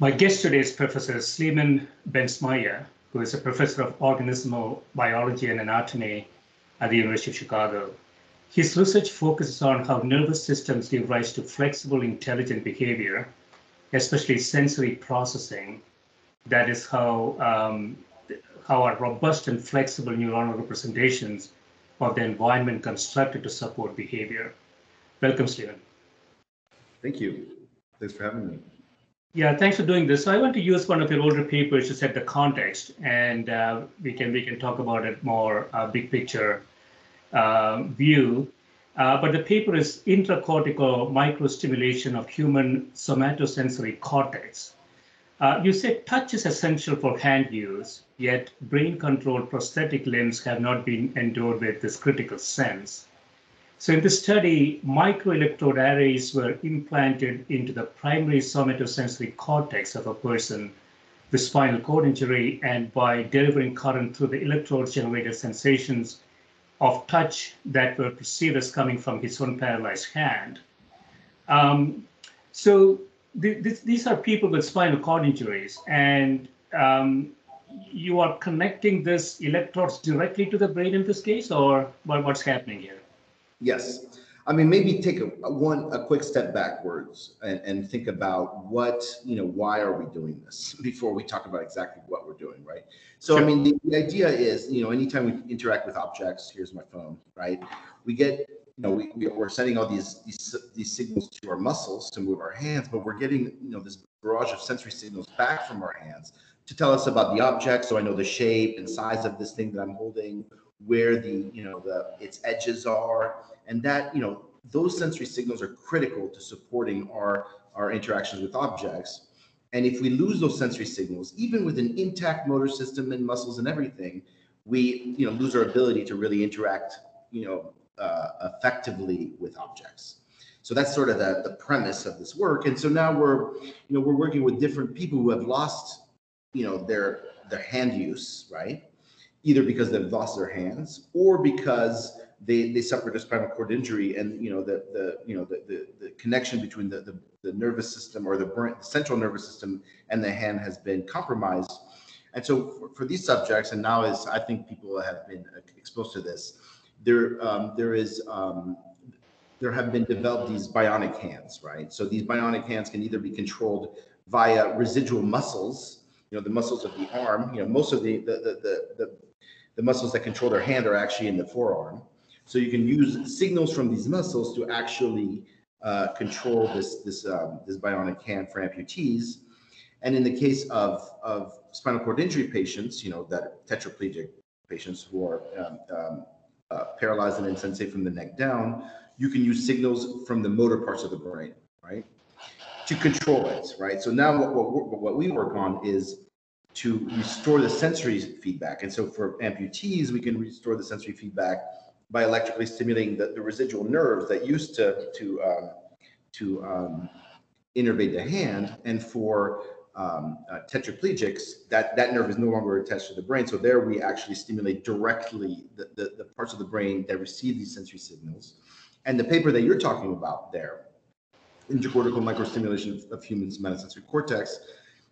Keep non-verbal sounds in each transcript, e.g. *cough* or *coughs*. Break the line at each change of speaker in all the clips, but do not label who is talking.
My guest today is Professor Sliman Bensmaia, who is a professor of organismal biology and anatomy at the University of Chicago. His research focuses on how nervous systems give rise to flexible, intelligent behavior, especially sensory processing. That is how um, how are robust and flexible neuronal representations of the environment constructed to support behavior. Welcome, Stephen.
Thank you. Thanks for having me.
Yeah, thanks for doing this. So I want to use one of your older papers to set the context, and uh, we can we can talk about it more uh, big picture uh, view. Uh, but the paper is intracortical microstimulation of human somatosensory cortex. Uh, you said touch is essential for hand use, yet brain-controlled prosthetic limbs have not been endowed with this critical sense. So in this study, microelectrode arrays were implanted into the primary somatosensory cortex of a person with spinal cord injury, and by delivering current through the electrodes generated sensations of touch that were perceived as coming from his own paralyzed hand. Um, so th- th- these are people with spinal cord injuries, and um, you are connecting this electrodes directly to the brain in this case, or what, what's happening here?
Yes. I mean, maybe take a, a one a quick step backwards and, and, think about what you know. Why are we doing this *laughs* before we talk about exactly what we're doing, right? So, sure. I mean, the, the, idea is, you know, anytime we interact with objects, here's my phone, right? We get, you know, we, we are sending all these, these these signals to our muscles to move our hands, but we're getting, you know, this barrage of sensory signals back from our hands to tell us about the object, so I know the shape and size of this thing that I'm holding, where the you know the its edges are and that you know those sensory signals are critical to supporting our our interactions with objects. And if we lose those sensory signals even with an intact motor system and muscles and everything we you know lose our ability to really interact you know uh, effectively with objects. So that's sort of the, the premise of this work. And so now we're you know we're working with different people who have lost you know their their hand use right? Either because they've lost their hands or because they, they suffered a spinal cord injury and you know the, the you know the, the, the connection between the, the, the, nervous system or the, brain, the central nervous system and the hand has been compromised and so for, for these subjects and now as i think people have been exposed to this there um, there is um, there have been developed these bionic hands right so these bionic hands can either be controlled via residual muscles you know the muscles of the arm you know most of the the the, the the muscles that control their hand are actually in the forearm. So you can use signals from these muscles to actually uh, control this this um, this bionic hand for amputees. And in the case of of spinal cord injury patients, you know that tetraplegic patients who are um, um, uh, paralyzed and insensate from the neck down, you can use signals from the motor parts of the brain, right, to control it, right. So now what what, what we work on is to restore the sensory feedback. And so for amputees, we can restore the sensory feedback by electrically stimulating the, the residual nerves that used to to um, to um, innervate the hand. And for um, uh, tetraplegics, that, that nerve is no longer attached to the brain. So there we actually stimulate directly the, the, the parts of the brain that receive these sensory signals. And the paper that you're talking about there, intracortical microstimulation of human somatosensory cortex,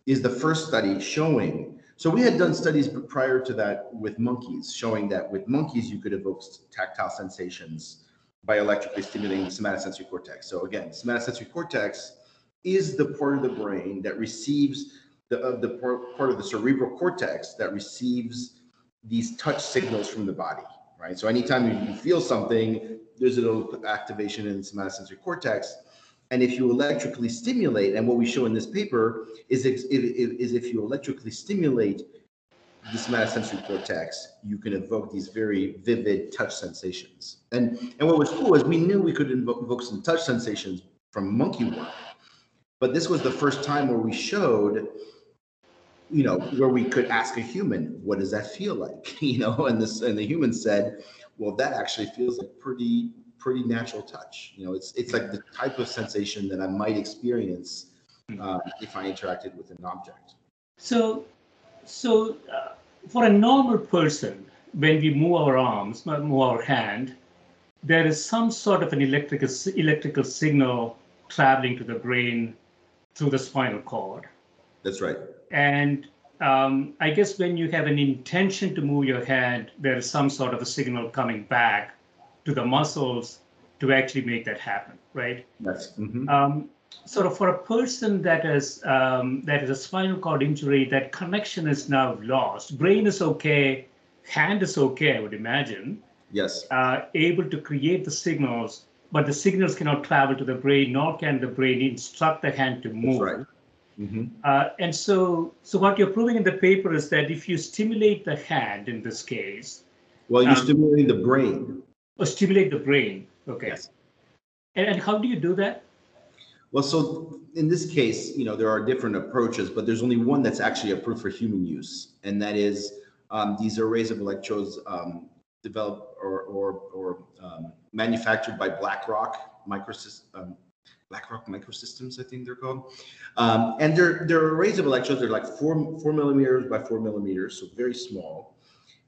is the first study showing. So we had done studies prior to that with monkeys, showing that with monkeys you could evoke tactile sensations by electrically stimulating the somatosensory cortex. So again, somatosensory cortex is the part of the brain that receives the, uh, the part, of the cerebral cortex that receives these touch signals from the body, right? So anytime you feel something, there's a little activation in the somatosensory cortex. And if you electrically stimulate, and what we show in this paper is if, is if you electrically stimulate the somatosensory cortex, you can evoke these very vivid touch sensations. And, and what was cool is we knew we could invoke, evoke some touch sensations from monkey work, but this was the first time where we showed, you know, where we could ask a human, what does that feel like? *laughs* You know, and this and the human said, well, that actually feels like pretty pretty natural touch. You know, it's it's like the type of sensation that I might experience uh, if I interacted with an object.
So, so uh, for a normal person, when we move our arms, move our hand, there is some sort of an electrical electrical signal traveling to the brain through the spinal cord.
That's right.
And um, I guess when you have an intention to move your hand, there is some sort of a signal coming back to the muscles to actually make that happen, right?
Yes. Mm-hmm.
Um, sort of for a person that is um, that is a spinal cord injury, that connection is now lost. Brain is okay, hand is okay, I would imagine.
Yes.
Uh, able to create the signals, but the signals cannot travel to the brain, nor can the brain instruct the hand to move.
That's right. Mm-hmm.
Uh, and so, so what you're proving in the paper is that if you stimulate the hand, in this case,
well, you're um, stimulating the brain.
Or stimulate the brain. Okay.
Yes.
And, and how do you do that?
Well, so in this case, you know, there are different approaches, but there's only one that's actually approved for human use, and that is um, these arrays of electrodes um, developed or or, or um, manufactured by BlackRock Microsystems. Um, BlackRock Microsystems, I think they're called, um, and they're they're arrays of electrodes. They're like four four millimeters by four millimeters, so very small,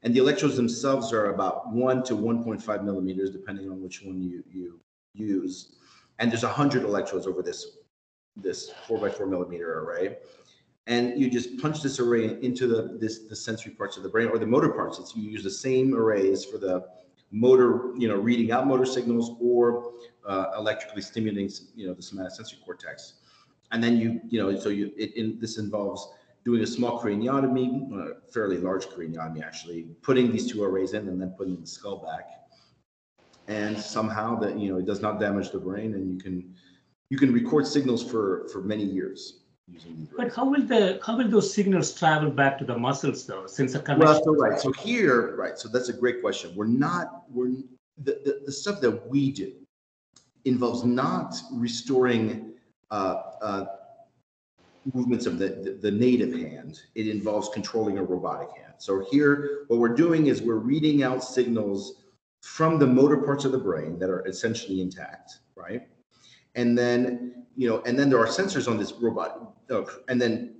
and the electrodes themselves are about one to 1.5 millimeters, depending on which one you you use. And there's 100 electrodes over this this four by four millimeter array and you just punch this array into the this the sensory parts of the brain or the motor parts. It's you use the same arrays for the motor, you know, reading out motor signals or uh, electrically stimulating, you know, the somatosensory cortex. And then you, you know, so you it in, this involves doing a small craniotomy, a uh, fairly large craniotomy actually, putting these two arrays in and then putting the skull back. And somehow that you know it does not damage the brain, and you can you can record signals for for many years
using these. But how will the how will those signals travel back to the muscles though? Since the connection.
Well, so right. So here, right. So that's a great question. We're not. We're the the, the stuff that we do involves not restoring uh, uh, movements of the, the, the native hand. It involves controlling a robotic hand. So here, what we're doing is we're reading out signals from the motor parts of the brain that are essentially intact, right? And then, you know, and then there are sensors on this robot, uh, and then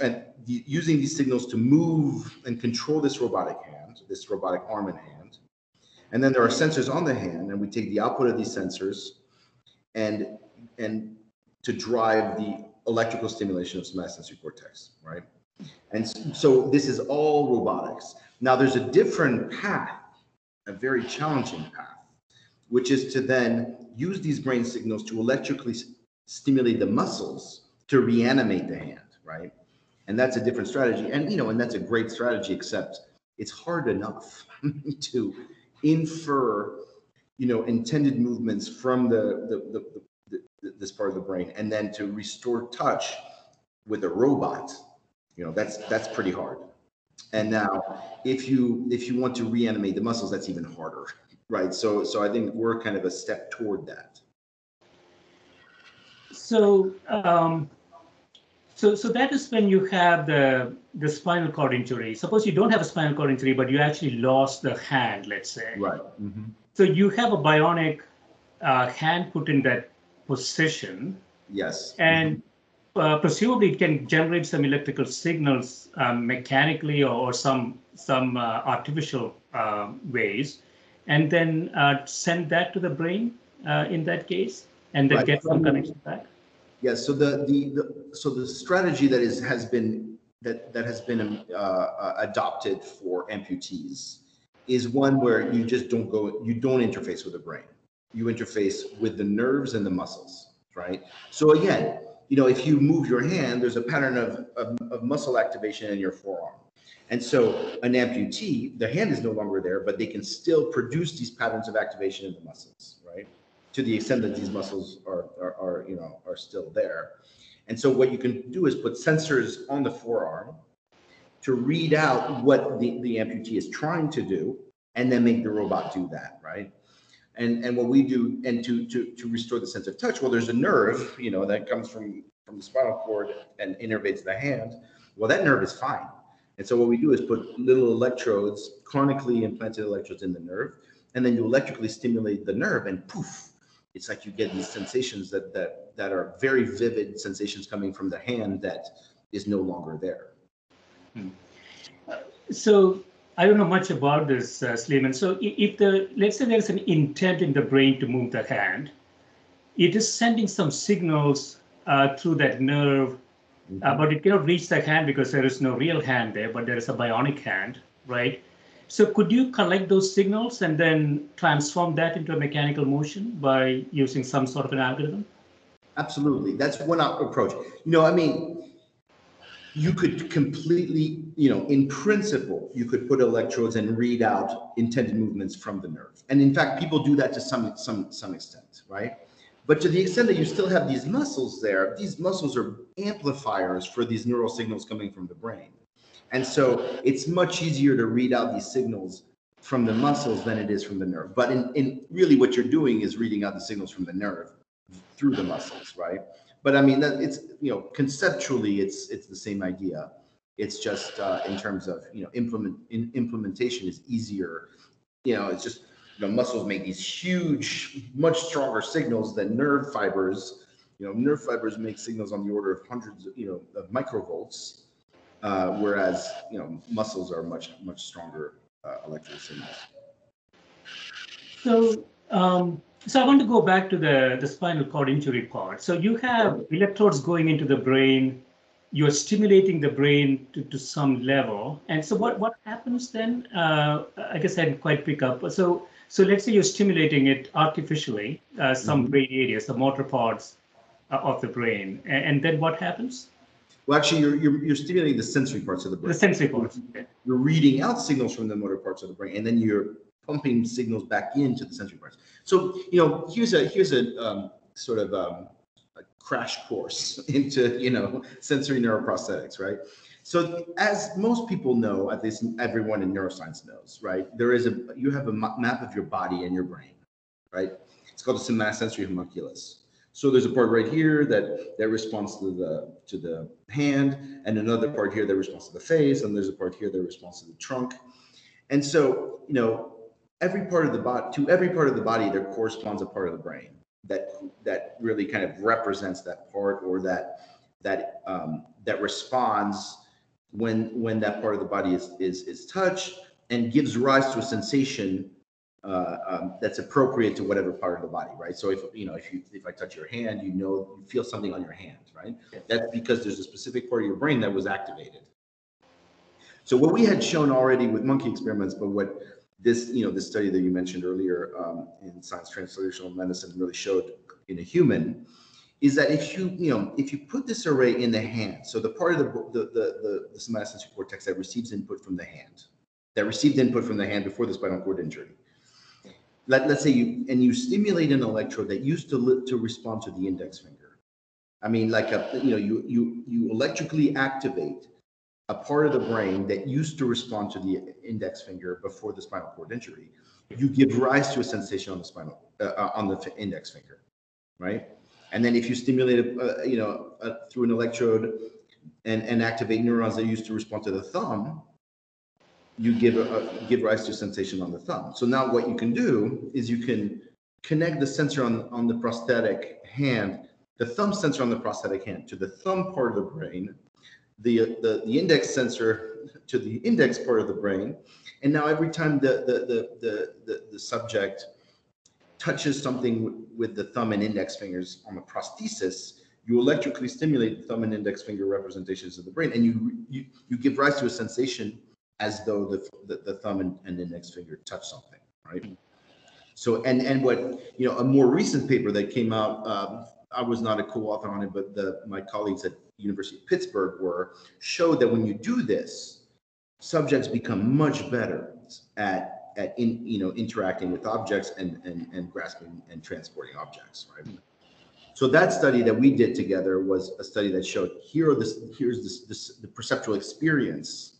and using these signals to move and control this robotic hand, this robotic arm and hand. And then there are sensors on the hand, and we take the output of these sensors and and to drive the electrical stimulation of somatosensory cortex, right? And so this is all robotics. Now there's a different path, a very challenging path, which is to then use these brain signals to electrically stimulate the muscles to reanimate the hand, right? And that's a different strategy. And you know, and that's a great strategy, except it's hard enough *laughs* to infer, you know, intended movements from the, the, the, the, this part of the brain, and then to restore touch with a robot, you know, that's that's pretty hard. And now, if you if you want to reanimate the muscles, that's even harder, right? So so I think we're kind of a step toward that.
So um, So, so that is when you have the the spinal cord injury. Suppose you don't have a spinal cord injury, but you actually lost the hand, let's say.
Right. Mm-hmm.
So you have a bionic uh, hand put in that position.
Yes.
And mm-hmm. uh, presumably it can generate some electrical signals um, mechanically or, or, some some uh, artificial uh, ways, and then uh, send that to the brain uh, in that case, and then right. get some connection back.
Yes. So the, the, the so the strategy that is has been that that has been uh, uh, adopted for amputees is one where you just don't go you don't interface with the brain. You interface with the nerves and the muscles, right? So again, you know, if you move your hand, there's a pattern of, of, of muscle activation in your forearm. And so an amputee, the hand is no longer there, but they can still produce these patterns of activation in the muscles, right? to the extent that these muscles are, are, are, you know are still there. And so what you can do is put sensors on the forearm to read out what the, the amputee is trying to do and then make the robot do that, right? And and what we do and to to to restore the sense of touch, well, there's a nerve, you know, that comes from from the spinal cord and innervates the hand. Well, that nerve is fine. And so what we do is put little electrodes, chronically implanted electrodes in the nerve, and then you electrically stimulate the nerve and poof, it's like you get these sensations that that that are very vivid sensations coming from the hand that is no longer there. Hmm.
So I don't know much about this, uh, Sliman. So if the let's say there's an intent in the brain to move the hand, it is sending some signals uh, through that nerve, uh, mm-hmm. uh, but it cannot reach the hand because there is no real hand there, but there is a bionic hand, right? So could you collect those signals and then transform that into a mechanical motion by using some sort of an algorithm?
Absolutely. That's one approach. You know, I mean, you could completely, you know, in principle, you could put electrodes and read out intended movements from the nerve. And in fact, people do that to some some some extent, right? But to the extent that you still have these muscles there, these muscles are amplifiers for these neural signals coming from the brain. And so it's much easier to read out these signals from the muscles than it is from the nerve. But in, in really what you're doing is reading out the signals from the nerve through the muscles, right? But I mean, it's you know conceptually it's it's the same idea. It's just uh, in terms of you know implement in, implementation is easier. You know, it's just the muscles make these huge, much stronger signals than nerve fibers. You know, nerve fibers make signals on the order of hundreds, you know, of microvolts uh, whereas you know muscles are much much stronger uh, electrical signals.
So, um, so I want to go back to the the spinal cord injury part. So you have electrodes going into the brain. You're stimulating the brain to, to some level, and so what what happens then? Uh, I guess I didn't quite pick up. So so let's say you're stimulating it artificially, uh, some mm-hmm. brain areas, the motor parts uh, of the brain, and, and then what happens?
Well, actually, you're, you're, you're stimulating the sensory parts of the brain.
The sensory parts.
You're reading out signals from the motor parts of the brain, and then you're pumping signals back into the sensory parts. So, you know, here's a here's a um, sort of um, a crash course *laughs* into you know sensory neuroprosthetics, right? So, as most people know, at least everyone in neuroscience knows, right? There is a you have a map of your body and your brain, right? It's called the somatosensory homunculus. So there's a part right here that that responds to the to the hand, and another part here that responds to the face, and there's a part here that responds to the trunk. And so, you know, every part of the body to every part of the body there corresponds a part of the brain that that really kind of represents that part or that that um, that responds when when that part of the body is is is touched and gives rise to a sensation uh, um, that's appropriate to whatever part of the body, right? So if you know if you if I touch your hand, you know you feel something on your hand, right? That's because there's a specific part of your brain that was activated. So what we had shown already with monkey experiments, but what this you know this study that you mentioned earlier um, in Science Translational Medicine really showed in a human is that if you you know if you put this array in the hand, so the part of the the the, the, the somatosensory cortex that receives input from the hand, that received input from the hand before the spinal cord injury let, let's say you and you stimulate an electrode that used to to respond to the index finger. I mean like a you know you you you electrically activate a part of the brain that used to respond to the index finger before the spinal cord injury you give rise to a sensation on the spinal uh, uh on the index finger right and then if you stimulate uh, you know uh, through an electrode and, and activate neurons that used to respond to the thumb, you give a, give rise to a sensation on the thumb. So now what you can do is you can connect the sensor on, on the prosthetic hand, the thumb sensor on the prosthetic hand to the thumb part of the brain, the, the, the index sensor to the index part of the brain. And now every time the, the, the, the, the, the subject touches something with the thumb and index fingers on the prosthesis, you electrically stimulate the thumb and index finger representations of the brain, and you you, you give rise to a sensation as though the, the, the thumb and, and, index finger touch something, right? So, and and what you know, a more recent paper that came out, um, I was not a co-author on it, but the, my colleagues at University of Pittsburgh were showed that when you do this, subjects become much better at at in you know interacting with objects and and, and grasping and transporting objects, right? So that study that we did together was a study that showed here this here's this, this the perceptual experience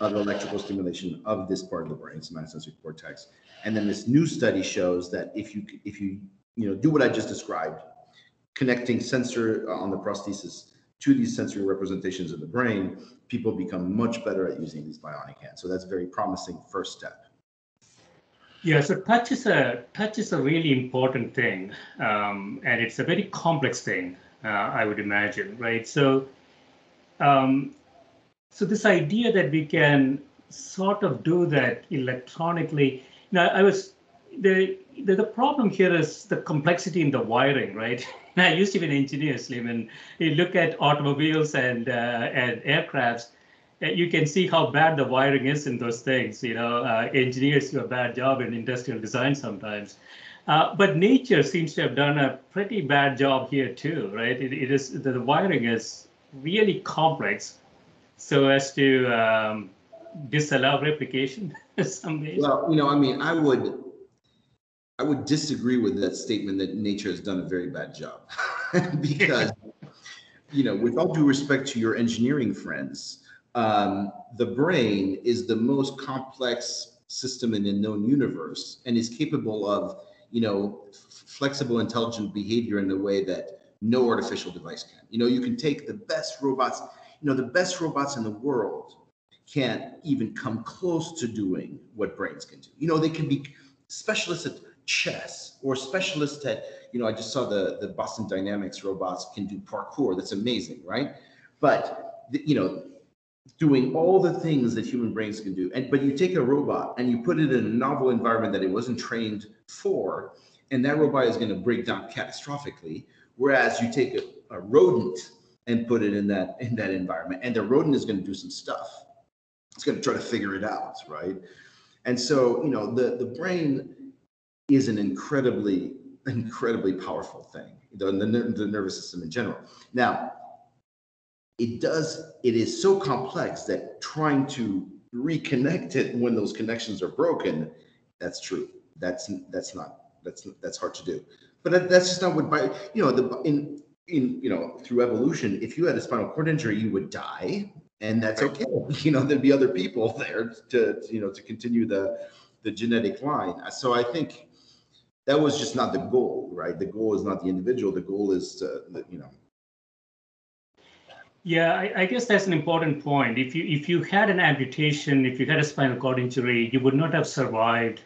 of electrical stimulation of this part of the brain, somatosensory cortex. And then this new study shows that if you if you you know do what I just described, connecting sensor on the prosthesis to these sensory representations of the brain, people become much better at using these bionic hands. So that's a very promising first step.
Yeah, so touch is a touch is a really important thing, um, and it's a very complex thing. Uh, I would imagine, right? So, um, so this idea that we can sort of do that electronically. Now, I was the the, the problem here is the complexity in the wiring, right? *laughs* I used to be an engineer, Slim, and you look at automobiles and uh, and aircrafts uh, you can see how bad the wiring is in those things. You know, uh, engineers do a bad job in industrial design sometimes. Uh, but nature seems to have done a pretty bad job here too, right? it, it is the, the, wiring is really complex, so as to um, disallow replication *laughs* some ways.
Well, you know, I mean, I would, I would disagree with that statement that nature has done a very bad job, *laughs* because, you know, with all due respect to your engineering friends, um, the brain is the most complex system in the known universe and is capable of, you know, flexible, intelligent behavior in a way that no artificial device can. You know, you can take the best robots, you know, the best robots in the world can't even come close to doing what brains can do. You know, they can be specialists at chess or specialists at, you know, I just saw the, the Boston Dynamics robots can do parkour. That's amazing, right? But, the, you know, doing all the things that human brains can do. And but you take a robot and you put it in a novel environment that it wasn't trained for, and that robot is going to break down catastrophically. Whereas you take a, a rodent and put it in that in that environment, and the rodent is going to do some stuff. It's going to try to figure it out, right? And so you know the the brain is an incredibly incredibly powerful thing. The, the, the nervous system in general. Now, it does it is so complex that trying to reconnect it when those connections are broken that's true that's that's not that's that's hard to do but that's just not what by you know the in in you know through evolution if you had a spinal cord injury you would die and that's okay *laughs* you know there'd be other people *laughs* there to you know to continue the the genetic line so i think that was just not the goal right the goal is not the individual the goal is to you know
yeah, I, I, guess that's an important point. If you if you had an amputation, if you had a spinal cord injury, you would not have survived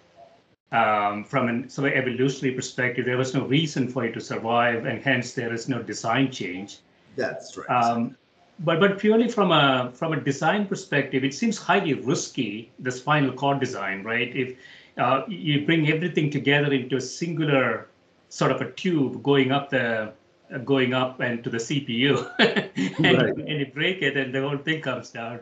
um, from an sort of evolutionary perspective. There was no reason for you to survive, and hence there is no design change.
That's right.
Um, but but purely from a from a design perspective, it seems highly risky the spinal cord design, right? If uh, you bring everything together into a singular sort of a tube going up the going up and to the CPU *laughs* and, right. and you break it and the whole thing comes down.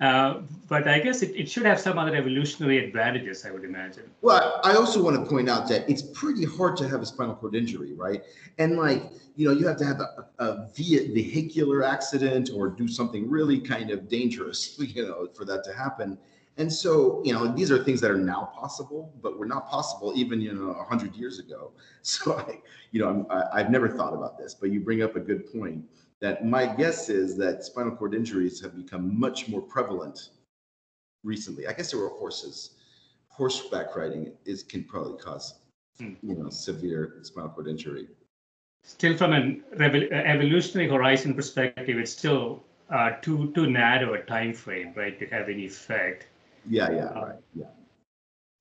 Uh, but I guess it, it should have some other evolutionary advantages, I would imagine.
Well, I also want to point out that it's pretty hard to have a spinal cord injury, right? And like, you know, you have to have a, a vehicular accident or do something really kind of dangerous, *laughs* you know, for that to happen. And so, you know, these are things that are now possible, but were not possible even, you know, 100 years ago. *laughs* So, I, you know, I, I've never thought about this, but you bring up a good point that my guess is that spinal cord injuries have become much more prevalent recently. I guess there were horses. Horseback riding is can probably cause, hmm. you know, severe spinal cord injury.
still from an evolutionary horizon perspective, it's still uh, too too narrow a time frame, right, to have any effect.
Yeah, yeah, uh, right, yeah.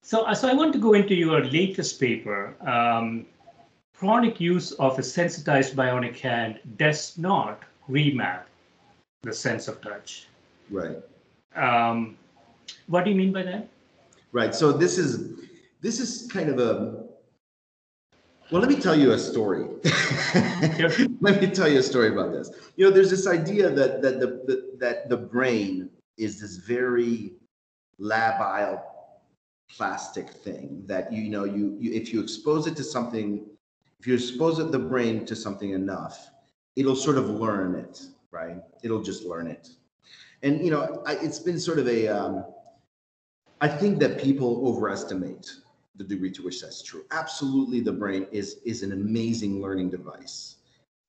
So, uh, so I want to go into your latest paper. Um, chronic use of a sensitized bionic hand does not remap the sense of touch.
Right.
Um, what do you mean by that?
Right. So this is this is kind of a well, let me tell you a story. *laughs* let me tell you a story about this. You know, there's this idea that that the, the that the brain is this very labile plastic thing that you know you, you if you expose it to something if you expose it the brain to something enough it'll sort of learn it right it'll just learn it and you know I, it's been sort of a um, I think that people overestimate the degree to which that's true. Absolutely, the brain is is an amazing learning device,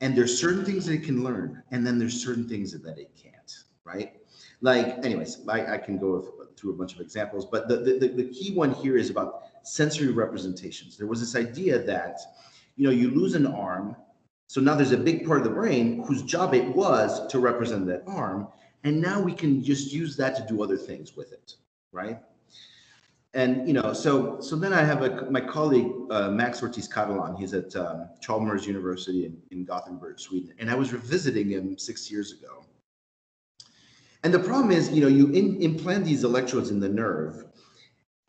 and there's certain things that it can learn, and then there's certain things that it can't. Right? Like, anyways, I, I can go through a bunch of examples, but the, the the key one here is about sensory representations. There was this idea that, you know, you lose an arm, so now there's a big part of the brain whose job it was to represent that arm, and now we can just use that to do other things with it, right? and you know, so so then I have a, my colleague uh, Max Ortiz Catalan. He's at um, Chalmers University in, in Gothenburg, Sweden, and I was revisiting him six years ago. And the problem is, you know, you in, implant these electrodes in the nerve,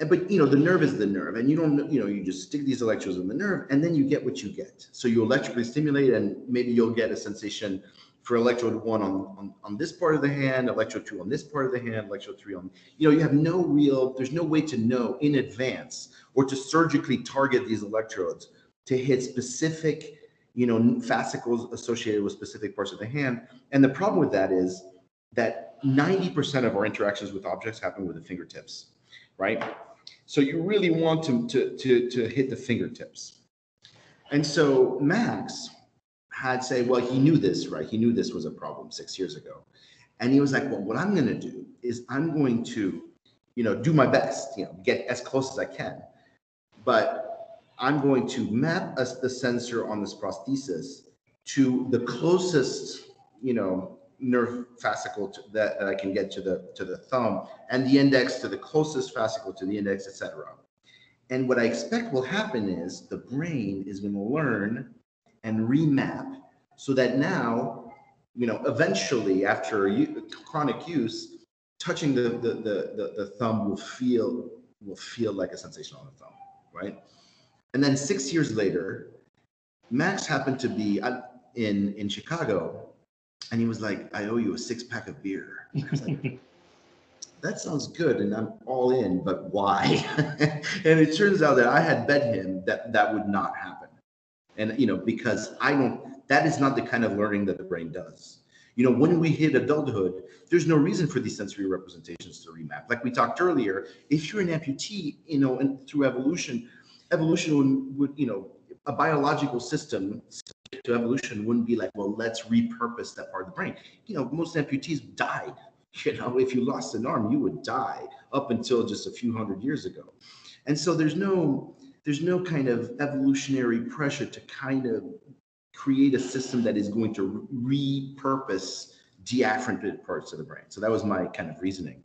but you know, the nerve is the nerve, and you don't, you know, you just stick these electrodes in the nerve, and then you get what you get. So you electrically stimulate, and maybe you'll get a sensation for electrode one on, on, on this part of the hand, electrode two on this part of the hand, electrode three on, you know, you have no real, there's no way to know in advance or to surgically target these electrodes to hit specific, you know, fascicles associated with specific parts of the hand. And the problem with that is that 90% of our interactions with objects happen with the fingertips, right? So you really want to, to, to, to hit the fingertips. And so Max, had say, well, he knew this, right? He knew this was a problem six years ago. And he was like, well, what I'm going to do is I'm going to, you know, do my best, you know, get as close as I can. But I'm going to map the sensor on this prosthesis to the closest, you know, nerve fascicle to, that, that I can get to the to the thumb, and the index to the closest fascicle to the index, etc. And what I expect will happen is the brain is going to learn and remap so that now, you know, eventually after u- chronic use, touching the, the, the, the, the thumb will feel will feel like a sensation on the thumb, right? And then six years later, Max happened to be uh, in in Chicago, and he was like, "I owe you a six pack of beer." Like, *laughs* that sounds good, and I'm all in, but why? *laughs* and it turns out that I had bet him that that would not happen and you know because i don't that is not the kind of learning that the brain does you know when we hit adulthood there's no reason for these sensory representations to remap like we talked earlier if you're an amputee you know and through evolution evolution would, would you know a biological system to evolution wouldn't be like well let's repurpose that part of the brain you know most amputees died *laughs* you know if you lost an arm you would die up until just a few hundred years ago and so there's no there's no kind of evolutionary pressure to kind of create a system that is going to repurpose deafferent parts of the brain. So that was my kind of reasoning.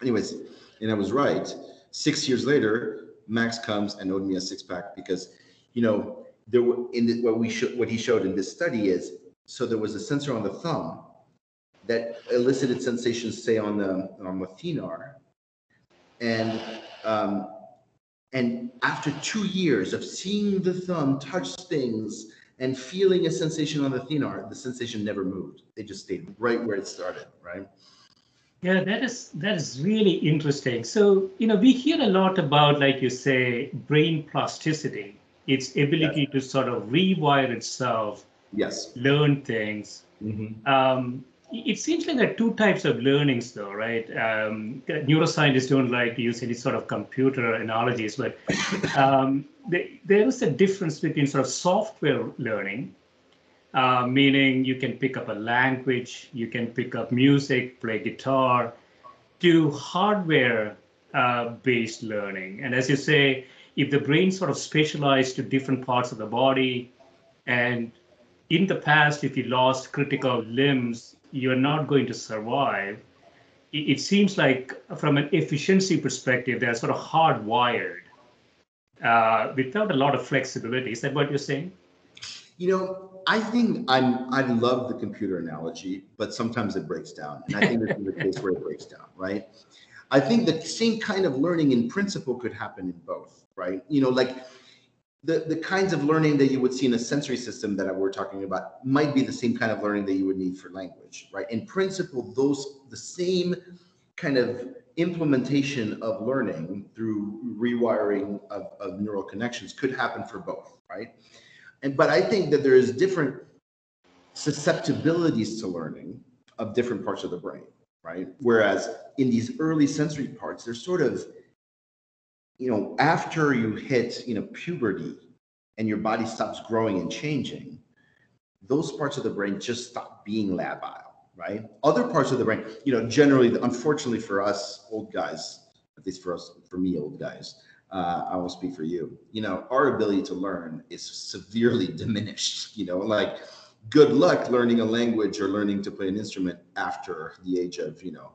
Anyways, and I was right. Six years later, Max comes and owed me a six pack because, you know, there were in the, what we what he showed in this study is so there was a sensor on the thumb that elicited sensations, say on the on the thenar, and um, and after two years of seeing the thumb touch things and feeling a sensation on the thenar, the sensation never moved. It just stayed right where it started, right?
Yeah, that is that is really interesting. So, you know, we hear a lot about, like you say, brain plasticity, its ability yes. to sort of rewire itself,
yes,
learn things. Mm-hmm. Um, it seems like there are two types of learnings, though, right? Um, neuroscientists don't like to use any sort of computer analogies, but *coughs* um, there is a difference between sort of software learning, uh, meaning you can pick up a language, you can pick up music, play guitar, to hardware uh, based learning. And as you say, if the brain sort of specialized to different parts of the body, And in the past, if you lost critical limbs, you're not going to survive. It, seems like, from an efficiency perspective, they're sort of hardwired uh, without a lot of flexibility. Is that what you're saying?
You know, I think I'm. I love the computer analogy, but sometimes it breaks down, and I think this is the case where it breaks down, right? I think the same kind of learning in principle could happen in both, right? You know, like the, the kinds of learning that you would see in a sensory system that we're talking about might be the same kind of learning that you would need for language, right? In principle, those the same kind of implementation of learning through rewiring of, of neural connections could happen for both, right? And but I think that there is different susceptibilities to learning of different parts of the brain, right? Whereas in these early sensory parts, they're sort of you know, after you hit, you know, puberty and your body stops growing and changing, those parts of the brain just stop being labile, right? Other parts of the brain, you know, generally, unfortunately for us old guys, at least for us, for me, old guys, uh, I won't speak for you. You know, our ability to learn is severely diminished. *laughs* You know, like good luck learning a language or learning to play an instrument after the age of, you know,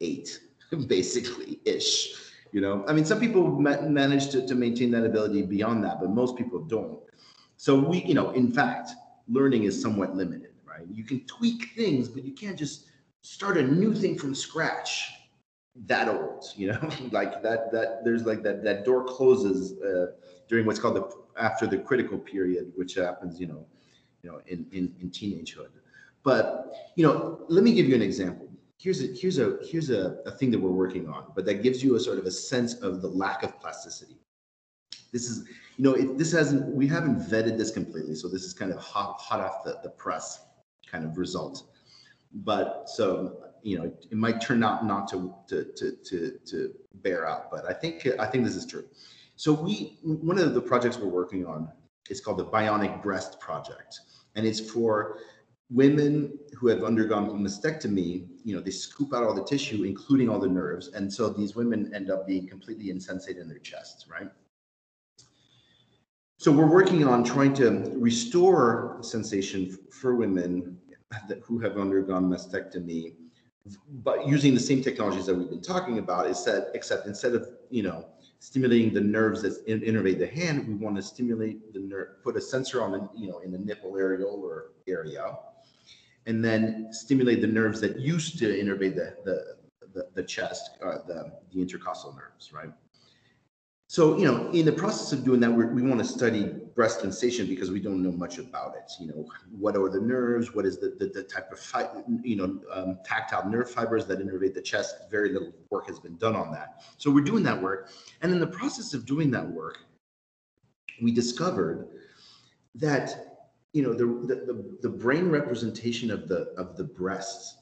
eight, *laughs* basically ish you know, I mean, some people ma- manage to, to maintain that ability beyond that, but most people don't. So we, you know, in fact, learning is somewhat limited, right? You can tweak things, but you can't just start a new thing from scratch that old, *laughs* you know, like that, that there's like that, that door closes uh, during what's called the, after the critical period, which happens, you know, you know, in, in, in teenagehood. But, you know, let me give you an example. Here's a here's a here's a, a thing that we're working on but that gives you a sort of a sense of the lack of plasticity. This is you know it, this hasn't we haven't vetted this completely so this is kind of hot hot off the, the press kind of result. But so you know it, might turn out not to, to to to to bear out but i think i think this is true. So we one of the projects we're working on is called the bionic breast project and it's for women who have undergone mastectomy, you know, they scoop out all the tissue, including all the nerves. And so these women end up being completely insensate in their chests, right? So we're working on trying to restore sensation for women who have undergone mastectomy, but using the same technologies that we've been talking about, is that except instead of, you know, stimulating the nerves that innervate the hand, we want to stimulate the nerve, put a sensor on the, you know, in the nipple areolar area, and then stimulate the nerves that used to innervate the, the, the, the chest, uh, the, the intercostal nerves, right? So, you know, in the process of doing that, we want to study breast sensation because we don't know much about it. You know, what are the nerves? What is the, the, the type of, fi- you know, um, tactile nerve fibers that innervate the chest? Very little work has been done on that. So we're doing that work. And in the process of doing that work, we discovered that you know the, the the brain representation of the of the breasts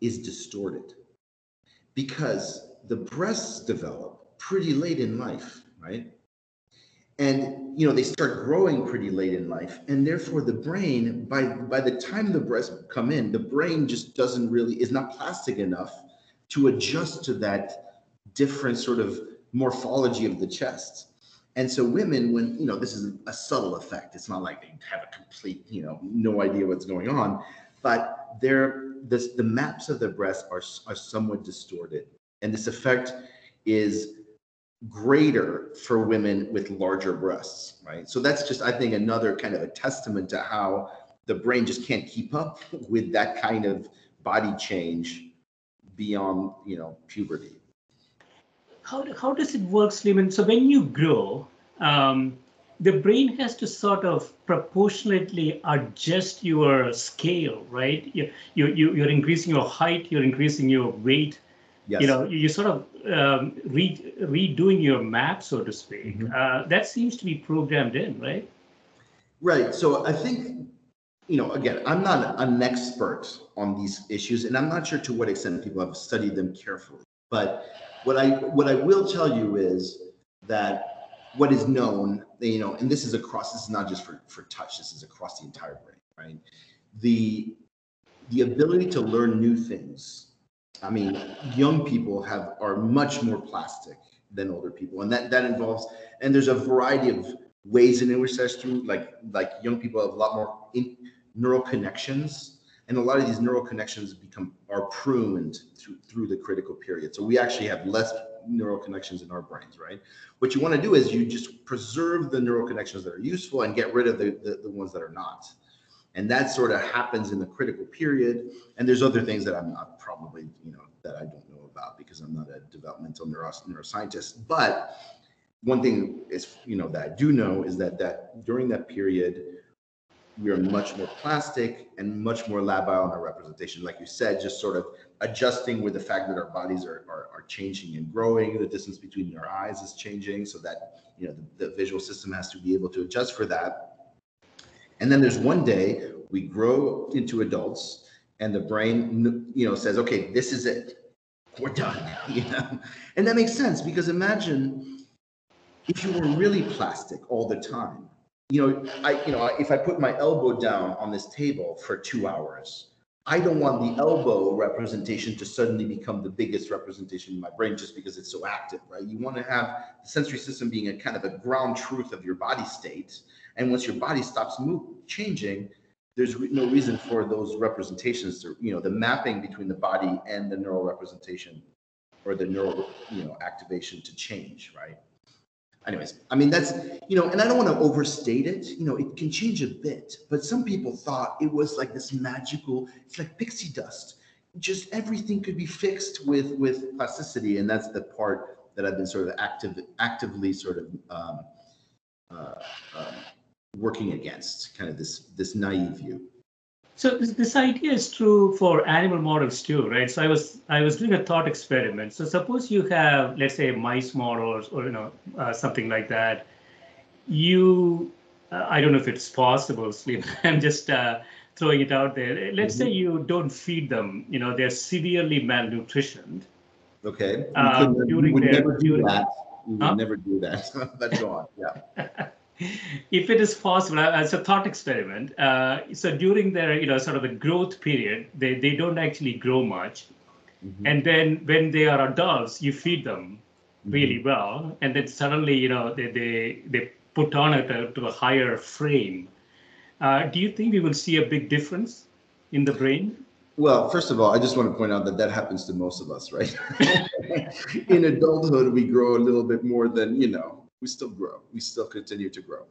is distorted because the breasts develop pretty late in life right and you know they start growing pretty late in life and therefore the brain by by the time the breasts come in the brain just doesn't really is not plastic enough to adjust to that different sort of morphology of the chest and so women, when you know, this is a subtle effect. It's not like they have a complete, you know, no idea what's going on, but they're this, the maps of the breast are are somewhat distorted, and this effect is greater for women with larger breasts, right? So that's just, I think, another kind of a testament to how the brain just can't keep up *laughs* with that kind of body change beyond, you know, puberty
how, how does it work, Sliman? So when you grow, um, the brain has to sort of proportionately adjust your scale, right? You, you, you, you're increasing your height, you're increasing your weight. Yes. You know, you sort of um, re, redoing your map, so to speak. Mm-hmm. Uh, that seems to be programmed in, right?
Right. So I think, you know, again, I'm not an expert on these issues, and I'm not sure to what extent people have studied them carefully. But what I what I will tell you is that what is known, you know, and this is across. This is not just for for touch. This is across the entire brain, right? The the ability to learn new things. I mean, young people have are much more plastic than older people, and that that involves and there's a variety of ways in which that's true. Like like young people have a lot more in, neural connections, and a lot of these neural connections become are pruned through through the critical period. So we actually have less neural connections in our brains, right? What you want to do is you just preserve the neural connections that are useful and get rid of the, the, the ones that are not. And that sort of happens in the critical period. And there's other things that I'm not probably, you know, that I don't know about because I'm not a developmental neuroscientist. But one thing is, you know, that I do know is that that during that period, we are much more plastic and much more labile in our representation. Like you said, just sort of adjusting with the fact that our bodies are, are, are changing and growing. The distance between our eyes is changing so that, you know, the, the visual system has to be able to adjust for that. And then there's one day we grow into adults and the brain, you know, says, okay, this is it. We're done, *laughs* you know? And that makes sense because imagine if you were really plastic all the time, you know, I, you know, if I put my elbow down on this table for two hours, I don't want the elbow representation to suddenly become the biggest representation in my brain just because it's so active, right? You want to have the sensory system being a kind of a ground truth of your body state. And once your body stops move, changing, there's re- no reason for those representations to, you know, the mapping between the body and the neural representation or the neural, you know, activation to change, right? anyways, I mean, that's, you know, and I don't want to overstate it. You know, it can change a bit, but some people thought it was like this magical, it's like pixie dust. Just everything could be fixed with with plasticity, and that's the part that I've been sort of active, actively sort of um, uh, um, working against, kind of this this naive view.
So this, this, idea is true for animal models too, right? So I was I was doing a thought experiment. So suppose you have, let's say, mice models or you know uh, something like that. You, uh, I don't know if it's possible, Sleep. *laughs* I'm just uh, throwing it out there. Let's mm-hmm. say you don't feed them. You know, they're severely malnutritioned.
Okay. Um, during would their, never do during, that. We would huh? never do that. but go on. Yeah. *laughs*
if it is possible as a thought experiment uh, so during their you know sort of the growth period they, they don't actually grow much mm-hmm. and then when they are adults you feed them really mm-hmm. well and then suddenly you know they they, they put on it to, to a higher frame uh, do you think we will see a big difference in the brain
well, first of all, I just want to point out that that happens to most of us, right? *laughs* in adulthood, we grow a little bit more than, you know, we still grow. We still continue to grow.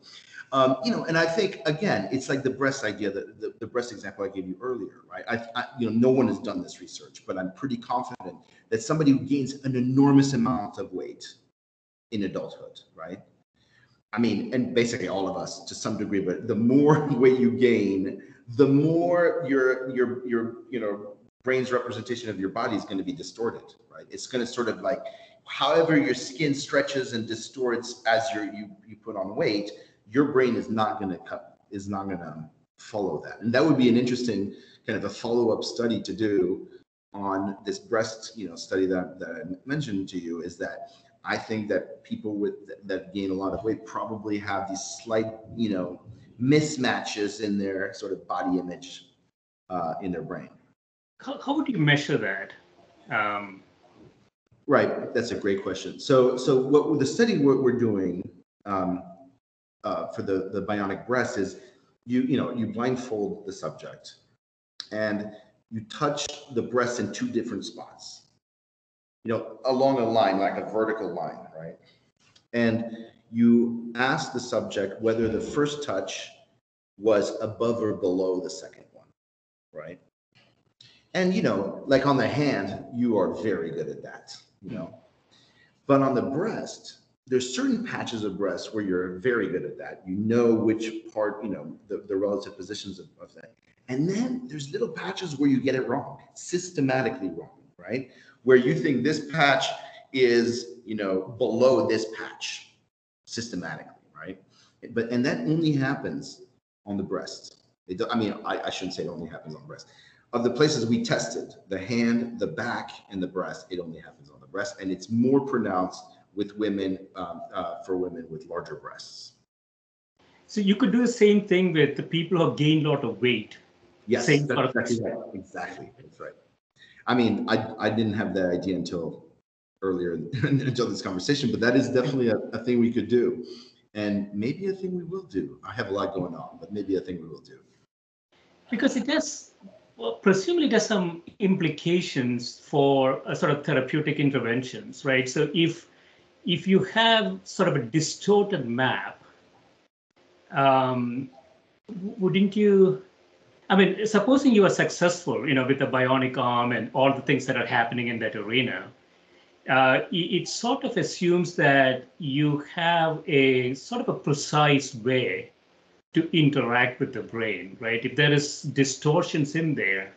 Um, you know, and I think again, it's like the breast idea, the, the, the breast example I gave you earlier, right? I, I, you know, no one has done this research, but I'm pretty confident that somebody who gains an enormous amount of weight in adulthood, right? I mean, and basically all of us to some degree, but the more *laughs* weight you gain, the more your your your you know brain's representation of your body is going to be distorted, right? It's going to sort of like however your skin stretches and distorts as you you put on weight, your brain is not going to cut is not going to follow that. And that would be an interesting kind of a follow up study to do on this breast you know study that, that I mentioned to you is that I think that people with that gain a lot of weight probably have these slight you know mismatches in their sort of body image uh, in their brain.
How, how would you measure that? Um,
Right, that's a great question. So, so what the study what we're doing um, uh, for the the bionic breast is you you know you blindfold the subject and you touch the breast in two different spots, you know, along a line like a vertical line, right? And you ask the subject whether the first touch was above or below the second one, right? And you know, like on the hand, you are very good at that you know. But on the breast, there's certain patches of breast where you're very good at that. You know which part, you know, the, the relative positions of, of that. And then there's little patches where you get it wrong, systematically wrong, right? Where you think this patch is, you know, below this patch systematically, right? But and that only happens on the breast. It, I mean, I, I shouldn't say it only happens on the breast. Of the places we tested, the hand, the back, and the breast, it only happens on breast, and it's more pronounced with women um, uh, for women with larger breasts.
So you could do the same thing with the people who gain a lot of weight.
Yes,
same
that's exactly right. Exactly, that's right. I mean, I I didn't have that idea until earlier *laughs* until this conversation, but that is definitely a, a thing we could do. and maybe a thing we will do. I have a lot going on, but maybe a thing we will do.
Because it does, well, presumably there's some implications for a sort of therapeutic interventions, right? So if if you have sort of a distorted map, um, wouldn't you? I mean, supposing you are successful, you know, with the bionic arm and all the things that are happening in that arena, uh, it, it sort of assumes that you have a sort of a precise way to interact with the brain, right? If there is distortions in there,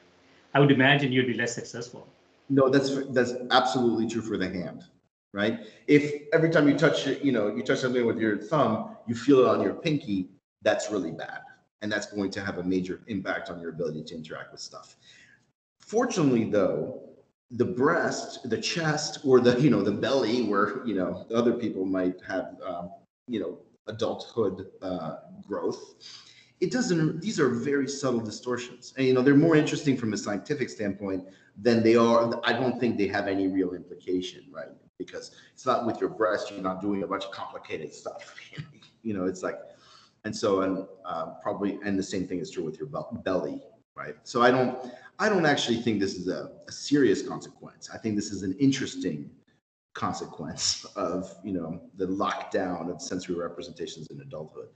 I would imagine you'd be less successful.
No, that's that's absolutely true for the hand, right? If every time you touch you know, you touch something with your thumb, you feel it on your pinky, that's really bad. And that's going to have a major impact on your ability to interact with stuff. Fortunately, though, the breast, the chest, or the you know the belly, where you know other people might have um, you know adulthood uh, growth, it doesn't. These are very subtle distortions, and you know they're more interesting from a scientific standpoint than they are. I don't think they have any real implication, right? Because it's not with your breast. You're not doing a bunch of complicated stuff. *laughs* you know, it's like, and so and uh, probably, and the same thing is true with your belly, right? So I don't. I don't actually think this is a, a serious consequence. I think this is an interesting consequence of you know the lockdown of sensory representations in adulthood.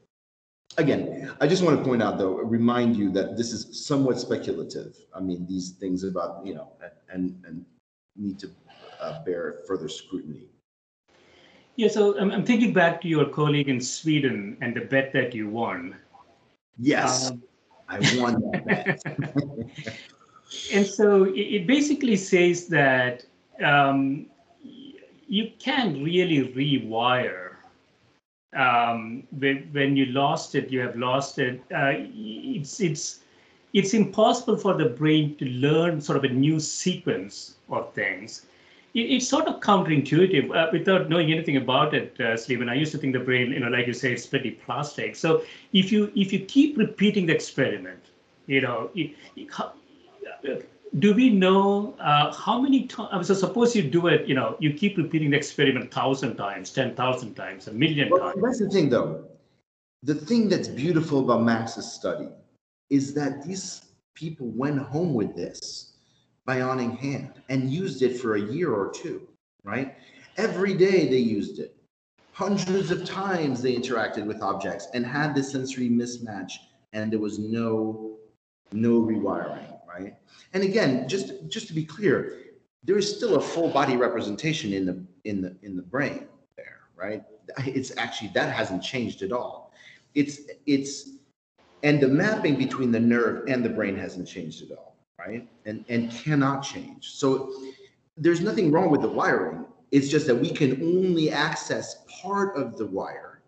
Again, I just want to point out though, remind you that this is somewhat speculative. I mean, these things about you know and and need to uh, bear further scrutiny.
Yeah, so I'm, I'm thinking back to your colleague in Sweden and the bet that you won.
Yes, um, I won that bet. *laughs*
and so it basically says that um, you can really rewire. Um, when, you lost it, you have lost it. Uh, it's it's it's impossible for the brain to learn sort of a new sequence of things. It, it's sort of counterintuitive uh, without knowing anything about it, uh, Sliman. I used to think the brain, you know, like you say, it's pretty plastic. So if you if you keep repeating the experiment, you know, it, it, do we know uh, how many times? So suppose you do it, you know, you keep repeating the experiment thousand times, ten thousand times, a million well, times.
That's the thing, though. The thing that's beautiful about Max's study is that these people went home with this bionic hand and used it for a year or two, right? Every day they used it. Hundreds of times they interacted with objects and had this sensory mismatch, and there was no no rewiring right? And again, just just to be clear, there is still a full body representation in the in the in the brain there, right? It's actually that hasn't changed at all. It's it's and the mapping between the nerve and the brain hasn't changed at all, right? And and cannot change. So there's nothing wrong with the wiring. It's just that we can only access part of the wire,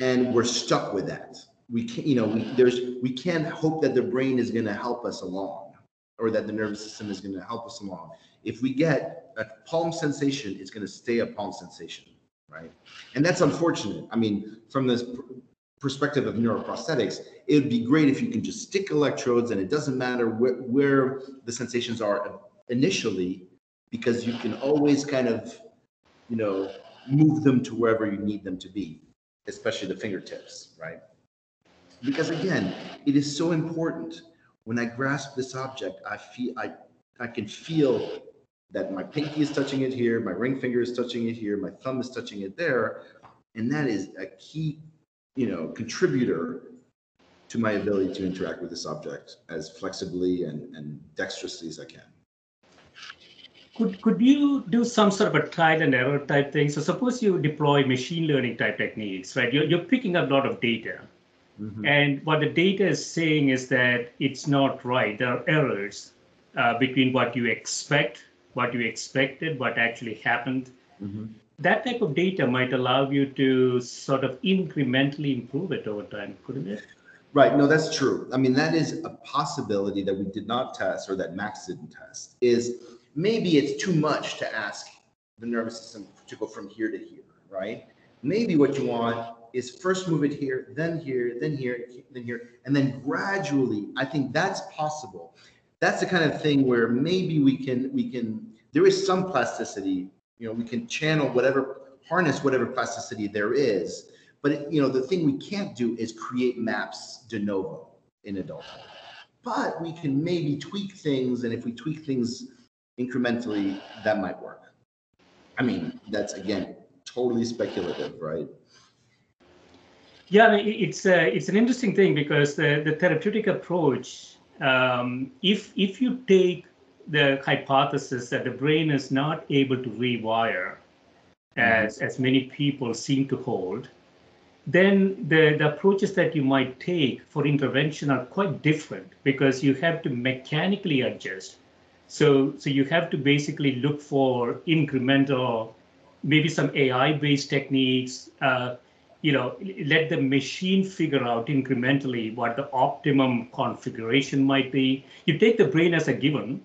and we're stuck with that we can't, you know, we, there's, we can't hope that the brain is going to help us along or that the nervous system is going to help us along. If we get a palm sensation, it's going to stay a palm sensation, right? And that's unfortunate. I mean, from this perspective of neuroprosthetics, it would be great if you can just stick electrodes and it doesn't matter wh- where the sensations are initially, because you can always kind of, you know, move them to wherever you need them to be, especially the fingertips, right? Because again, it is so important. When I grasp this object, I feel I I can feel that my pinky is touching it here, my ring finger is touching it here, my thumb is touching it there, and that is a key, you know, contributor to my ability to interact with this object as flexibly and, and dexterously as I can.
Could, could you do some sort of a trial and error type thing? So suppose you deploy machine learning type techniques, right? You're, you're picking up a lot of data. Mm-hmm. And what the data is saying is that it's not right. There are errors uh, between what you expect, what you expected, what actually happened. Mm-hmm. That type of data might allow you to sort of incrementally improve it over time, couldn't it?
Right. No, that's true. I mean, that is a possibility that we did not test or that Max didn't test. Is maybe it's too much to ask the nervous system to go from here to here, right? Maybe what you want is first move it here, then here, then here, then here, and then gradually. I think that's possible. That's the kind of thing where maybe we can we can there is some plasticity. You know, we can channel whatever harness whatever plasticity there is, But it, you know, the thing we can't do is create maps de novo in adulthood. But we can maybe tweak things, and if we tweak things incrementally, that might work. I mean, that's again totally speculative, right?
Yeah, it's a, it's an interesting thing because the, the therapeutic approach, um, if if you take the hypothesis that the brain is not able to rewire, as as many people seem to hold, then the, the approaches that you might take for intervention are quite different because you have to mechanically adjust. So so you have to basically look for incremental, maybe some AI-based techniques. Uh, you know, let the machine figure out incrementally what the optimum configuration might be. You take the brain as a given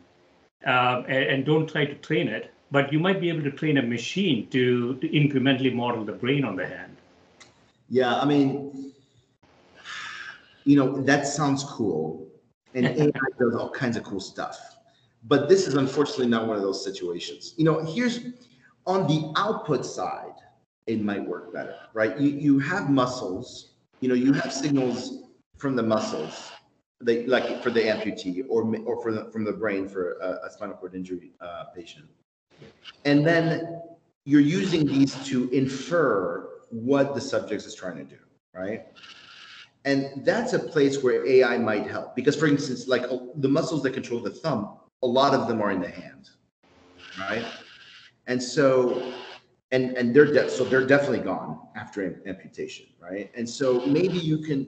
uh, and, and, don't try to train it, but you might be able to train a machine to, to incrementally model the brain on the hand.
Yeah, I mean, you know, that sounds cool. And *laughs* AI does all kinds of cool stuff. But this is unfortunately not one of those situations. You know, here's on the output side, it might work better, right? You you have muscles, you know, you have signals from the muscles, they like for the amputee or or for the, from the brain for a, a spinal cord injury uh, patient, and then you're using these to infer what the subject is trying to do, right? And that's a place where AI might help because, for instance, like uh, the muscles that control the thumb, a lot of them are in the hand, right? And so and and they're de- so they're definitely gone after amputation, right? And so maybe you can,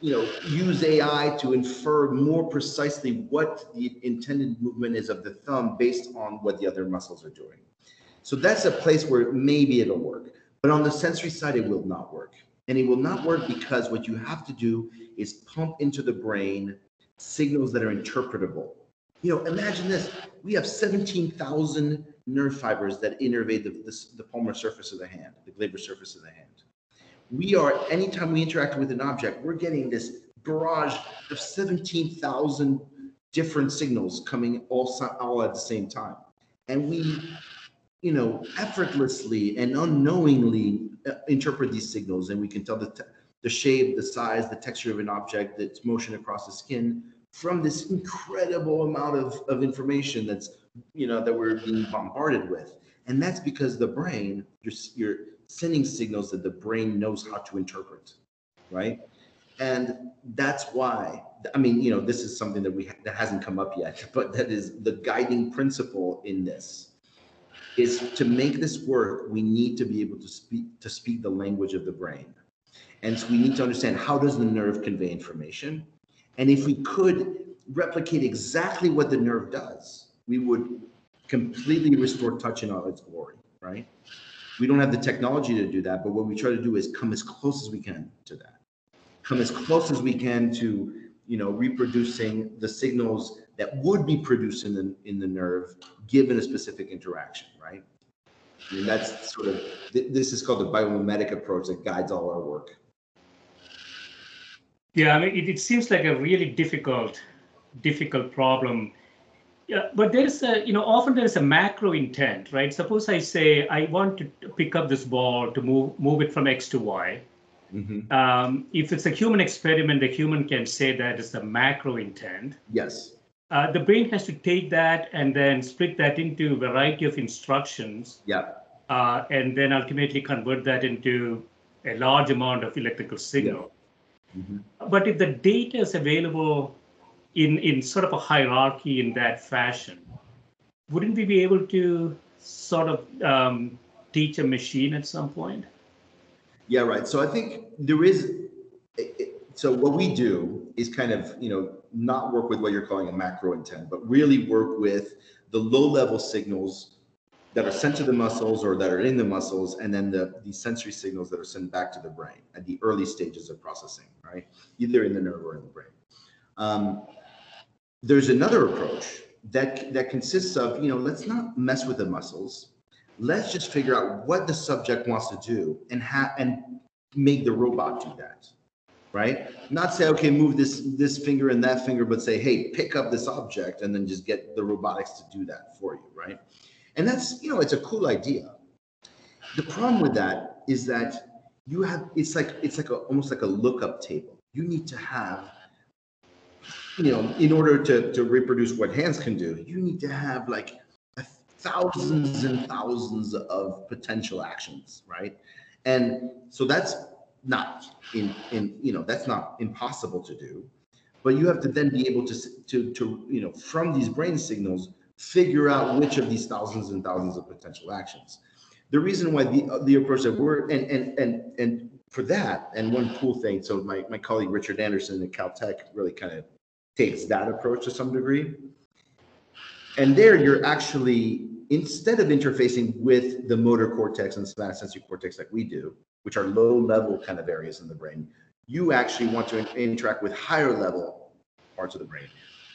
you know, use AI to infer more precisely what the intended movement is of the thumb based on what the other muscles are doing. So that's a place where maybe it'll work, but on the sensory side, it will not work, and it will not work because what you have to do is pump into the brain signals that are interpretable. You know, imagine this: we have seventeen thousand nerve fibers that innervate the, the, the palmar surface of the hand, the glabrous surface of the hand. We are, anytime we interact with an object, we're getting this barrage of 17,000 different signals coming all, all at the same time. And we, you know, effortlessly and unknowingly uh, interpret these signals and we can tell the, the shape, the size, the texture of an object, its motion across the skin from this incredible amount of, of information that's you know that we're being bombarded with. And that's because the brain you're, you're sending signals that the brain knows how to interpret right? And that's why i mean you know this is something that we that hasn't come up yet *laughs* but that is the guiding principle in this is to make this work we need to be able to speak to speak the language of the brain. And so we need to understand how does the nerve convey information? And if we could replicate exactly what the nerve does we would completely restore touch in all its glory, right? We don't have the technology to do that, but what we try to do is come as close as we can to that. Come as close as we can to, you know, reproducing the signals that would be produced in the in the nerve given a specific interaction, right? I mean, that's sort of this is called the biomimetic approach that guides all our work.
Yeah, I mean, it, it seems like a really difficult, difficult problem yeah, but there is a, you know, often there is a macro intent, right? Suppose I say I want to pick up this ball to move move it from X to Y. Mm-hmm. Um, if it's a human experiment, the human can say that is the macro intent.
Yes.
Uh, the brain has to take that and then split that into a variety of instructions.
Yeah.
Uh, and then ultimately convert that into a large amount of electrical signal. Yeah. Mm-hmm. But if the data is available in in sort of a hierarchy in that fashion, wouldn't we be able to sort of um, teach a machine at some point?
Yeah, right. So I think there is. So what we do is kind of you know not work with what you're calling a macro intent, but really work with the low level signals that are sent to the muscles or that are in the muscles, and then the, the sensory signals that are sent back to the brain at the early stages of processing, right? Either in the nerve or in the brain. Um, there's another approach that that consists of, you know, let's not mess with the muscles. Let's just figure out what the subject wants to do and have and make the robot do that. Right? Not say, okay, move this this finger and that finger, but say, hey, pick up this object and then just get the robotics to do that for you, right? And that's, you know, it's a cool idea. The problem with that is that you have it's like it's like a, almost like a lookup table. You need to have you know, in order to, to reproduce what hands can do, you need to have like thousands and thousands of potential actions, right? And so that's not in in you know that's not impossible to do, but you have to then be able to to to you know from these brain signals figure out which of these thousands and thousands of potential actions. The reason why the uh, the approach that we're and and and and for that and one cool thing, so my my colleague Richard Andersen at Caltech really kind of takes that approach to some degree. And there you're actually, instead of interfacing with the motor cortex and somatosensory cortex like we do, which are low level kind of areas in the brain, you actually want to interact with higher level parts of the brain.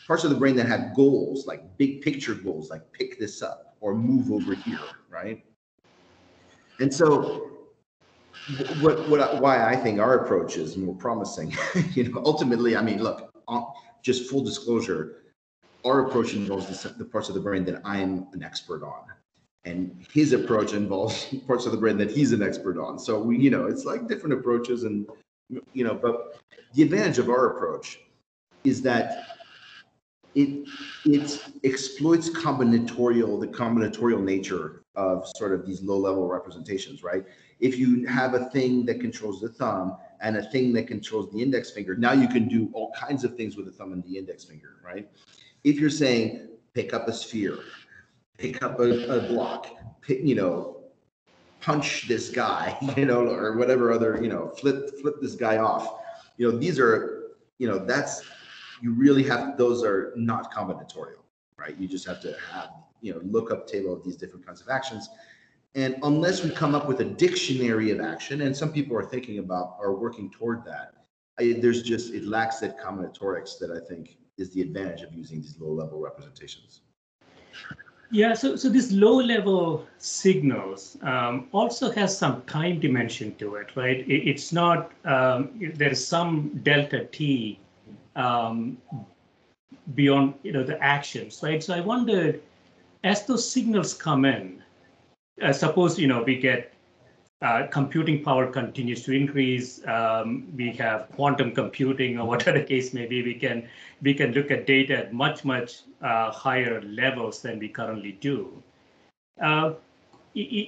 Parts of the brain that have goals, like big picture goals, like pick this up or move over here, right? And so what, what why I think our approach is more promising, *laughs* you know, ultimately, I mean, look, just full disclosure, our approach involves the, the parts of the brain that I'm an expert on. And his approach involves *laughs* parts of the brain that he's an expert on. So we, you know, it's like different approaches and, you know, but the advantage of our approach is that it it exploits combinatorial the combinatorial nature of sort of these low level representations right if you have a thing that controls the thumb and a thing that controls the index finger. Now you can do all kinds of things with the thumb and the index finger, right? If you're saying pick up a sphere, pick up a, a block, pick, you know, punch this guy, *laughs* you know, or whatever other, you know, flip flip this guy off. You know, these are, you know, that's you really have those are not combinatorial, right? You just have to have, you know, look up table of these different kinds of actions and unless we come up with a dictionary of action, and some people are thinking about are working toward that, I, there's just it lacks that combinatorics that I think is the advantage of using these low level representations.
Yeah, so so these low level signals um, also has some time dimension to it, right? It, it's not um, there is some delta t um, beyond you know the actions, right? So I wondered as those signals come in, uh, suppose you know we get uh, computing power continues to increase. Um, we have quantum computing or *laughs* whatever the case may be. We can we can look at data at much much uh, higher levels than we currently do. Uh,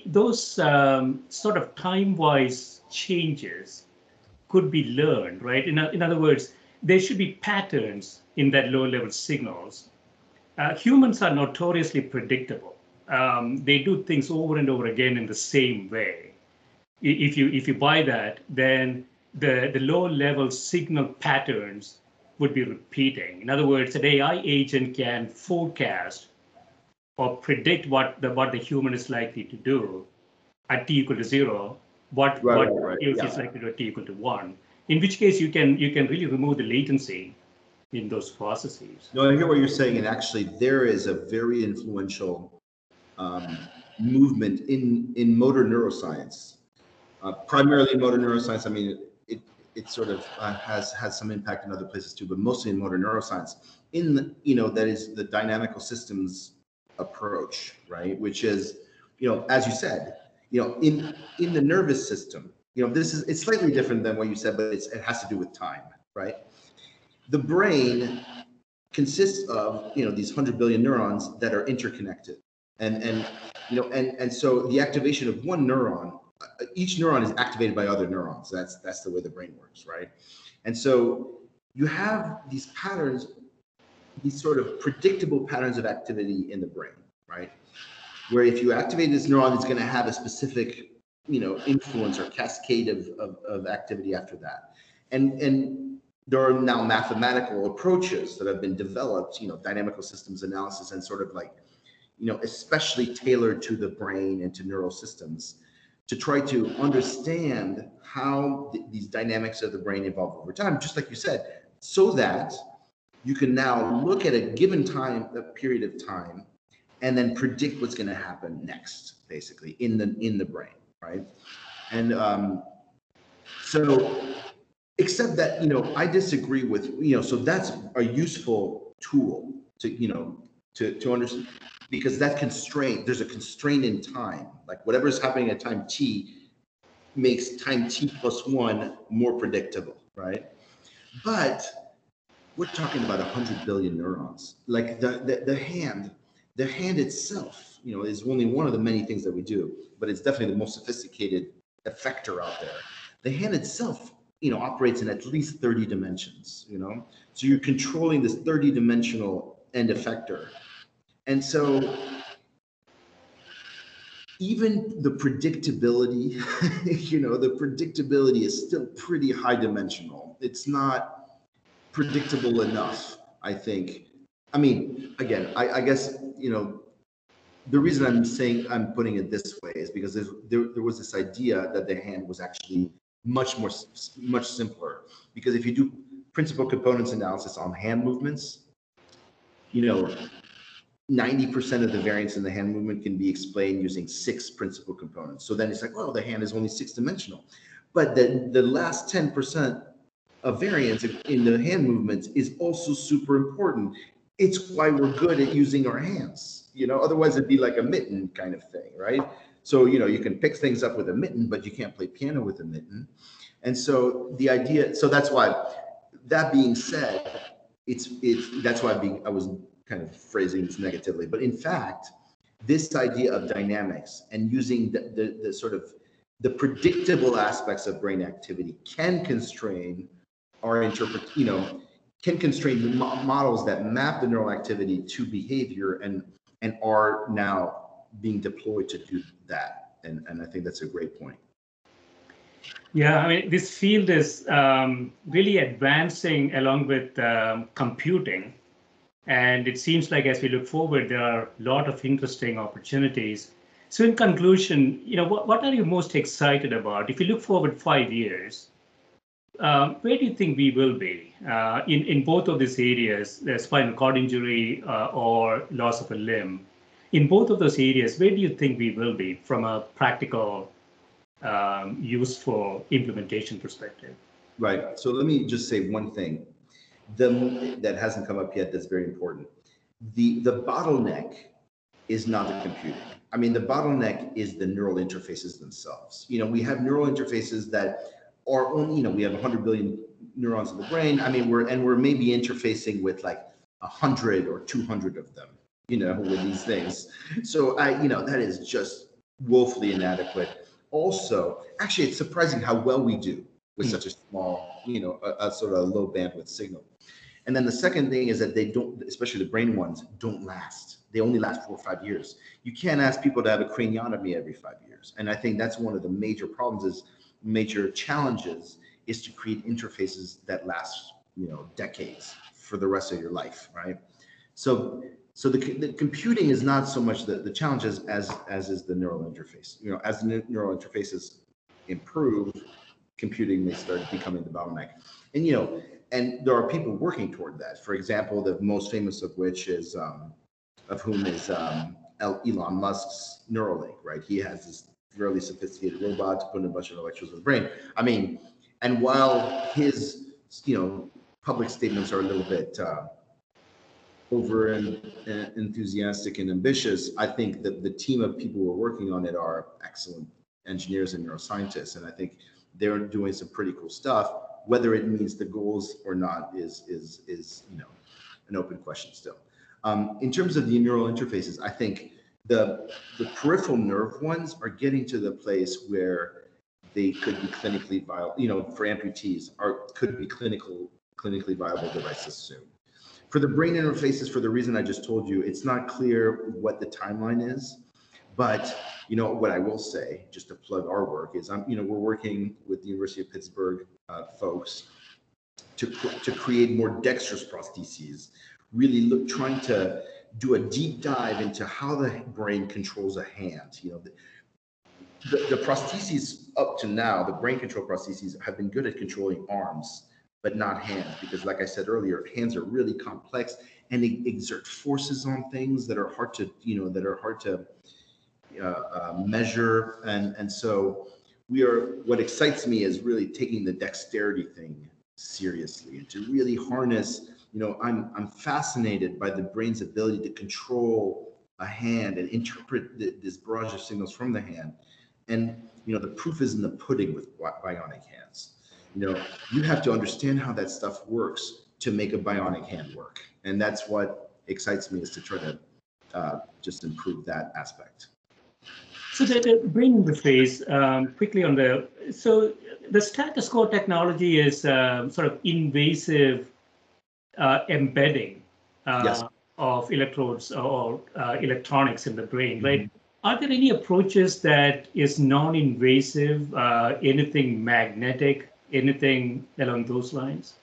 those um, sort of time-wise changes could be learned, right? In, in other words, there should be patterns in that low-level signals. Uh, humans are notoriously predictable um, they do things over and over again in the same way. If you if you buy that, then the the low level signal patterns would be repeating. In other words, an AI agent can forecast or predict what the what the human is likely to do at t equal to zero, what right, what right, yeah. is likely to do at t equal to one. In which case you can you can really remove the latency in those processes.
No, I hear what you're saying, and actually there is a very influential um, movement in in motor neuroscience, uh, primarily motor neuroscience. I mean, it it sort of uh, has has some impact in other places too, but mostly in motor neuroscience. In the, you know that is the dynamical systems approach, right? Which is, you know, as you said, you know, in in the nervous system, you know, this is it's slightly different than what you said, but it's, it has to do with time, right? The brain consists of you know these 100 billion neurons that are interconnected and and you know and and so the activation of one neuron uh, each neuron is activated by other neurons. That's that's the way the brain works right? And so you have these patterns these sort of predictable patterns of activity in the brain right? Where if you activate this neuron it's going to have a specific you know influence or cascade of, of, of activity after that. And and there are now mathematical approaches that have been developed you know dynamical systems analysis and sort of like you know, especially tailored to the brain and to neural systems to try to understand how th- these dynamics of the brain evolve over time, just like you said, so that you can now look at a given time, a period of time, and then predict what's going to happen next, basically in the in the brain, right? And um, so, except that you know, I disagree with you know, so that's a useful tool to you know to to understand because that constraint there's a constraint in time like whatever is happening at time t makes time t plus one more predictable, right? But we're talking about 100 billion neurons. Like the, the, the hand, the hand itself, you know, is only one of the many things that we do, but it's definitely the most sophisticated effector out there. The hand itself, you know, operates in at least 30 dimensions, you know? So you're controlling this 30 dimensional end effector. And so even the predictability, *laughs* you know, the predictability is still pretty high dimensional. It's not predictable enough, I think. I mean, again, I, I guess, you know, the reason I'm saying I'm putting it this way is because there, there was this idea that the hand was actually much more, much simpler. Because if you do principal components analysis on hand movements, you know, 90% of the variance in the hand movement can be explained using six principal components. So then it's like, well, the hand is only six dimensional. But the, the last 10% of variance in the hand movements is also super important. It's why we're good at using our hands. You know, otherwise it'd be like a mitten kind of thing, right? So, you know, you can pick things up with a mitten, but you can't play piano with a mitten. And so the idea, so that's why, that being said, it's, it's, that's why being, I was kind of phrasing this negatively, but in fact, this idea of dynamics and using the, the, the sort of the predictable aspects of brain activity can constrain our interpret, you know, can constrain models that map the neural activity to behavior and and are now being deployed to do that. And and I think that's a great point.
Yeah, I mean, this field is um, really advancing along with um, computing and it seems like as we look forward, there are a lot of interesting opportunities. So in conclusion, you know, what, what are you most excited about? If you look forward five years, um, where do you think we will be uh, in, in both of these areas, the spinal cord injury uh, or loss of a limb? In both of those areas, where do you think we will be from a practical, um, useful implementation perspective?
Right. So let me just say one thing the that hasn't come up yet that's very important. The the bottleneck is not the computing. I mean, the bottleneck is the neural interfaces themselves. You know, we have neural interfaces that are only, you know, we have 100 billion neurons in the brain. I mean, we're and we're maybe interfacing with like 100 or 200 of them, you know, with these things. So I, you know, that is just woefully inadequate. Also, actually, it's surprising how well we do with mm. such a small, you know, a, a sort of low bandwidth signal. And then the second thing is that they don't, especially the brain ones, don't last. They only last four or five years. You can't ask people to have a craniotomy every five years. And I think that's one of the major problems is major challenges is to create interfaces that last, you know, decades for the rest of your life, right? So so the, the computing is not so much the, the challenges as as is the neural interface. You know, as the neural interfaces improve, computing may start becoming the bottleneck. And you know, and there are people working toward that. For example, the most famous of which is um, of whom is um, Elon Musk's Neuralink, right? He has this really sophisticated robot to put in a bunch of electrodes in the brain. I mean, and while his you know public statements are a little bit uh, over and enthusiastic and ambitious, I think that the team of people who are working on it are excellent engineers and neuroscientists, and I think they're doing some pretty cool stuff whether it meets the goals or not is is is you know an open question still. Um, in terms of the neural interfaces, I think the the peripheral nerve ones are getting to the place where they could be clinically viable. You know, for amputees, are could be clinical clinically viable devices soon. For the brain interfaces, for the reason I just told you, it's not clear what the timeline is. But you know what I will say, just to plug our work, is I'm you know we're working with the University of Pittsburgh uh, folks to, to create more dexterous prostheses, really look trying to do a deep dive into how the brain controls a hand. You know, the, the, the prostheses up to now, the brain control prostheses have been good at controlling arms, but not hands, because like I said earlier, hands are really complex and they exert forces on things that are hard to, you know, that are hard to uh, uh, measure. And, and so we are what excites me is really taking the dexterity thing seriously and to really harness you know i'm i'm fascinated by the brain's ability to control a hand and interpret the, this barrage of signals from the hand And you know, the proof is in the pudding with bionic hands. You know, you have to understand how that stuff works to make a bionic hand work, and that's what excites me is to try to uh, just improve that aspect.
So the, the brain interface um, quickly on the so the status quo technology is uh, sort of invasive uh, embedding uh, yes. of electrodes or uh, electronics in the brain, right? Mm-hmm. Are there any approaches that is non-invasive, uh, anything magnetic, anything along those lines?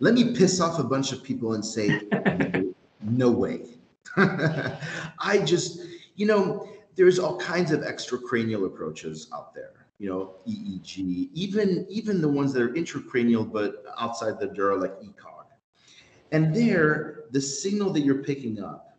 Let me piss off a bunch of people and say, *laughs* no way. *laughs* I just, you know, there's all kinds of extracranial approaches out there. You know, EEG, even even the ones that are intracranial but outside the dura, like ECOG. And there, the signal that you're picking up,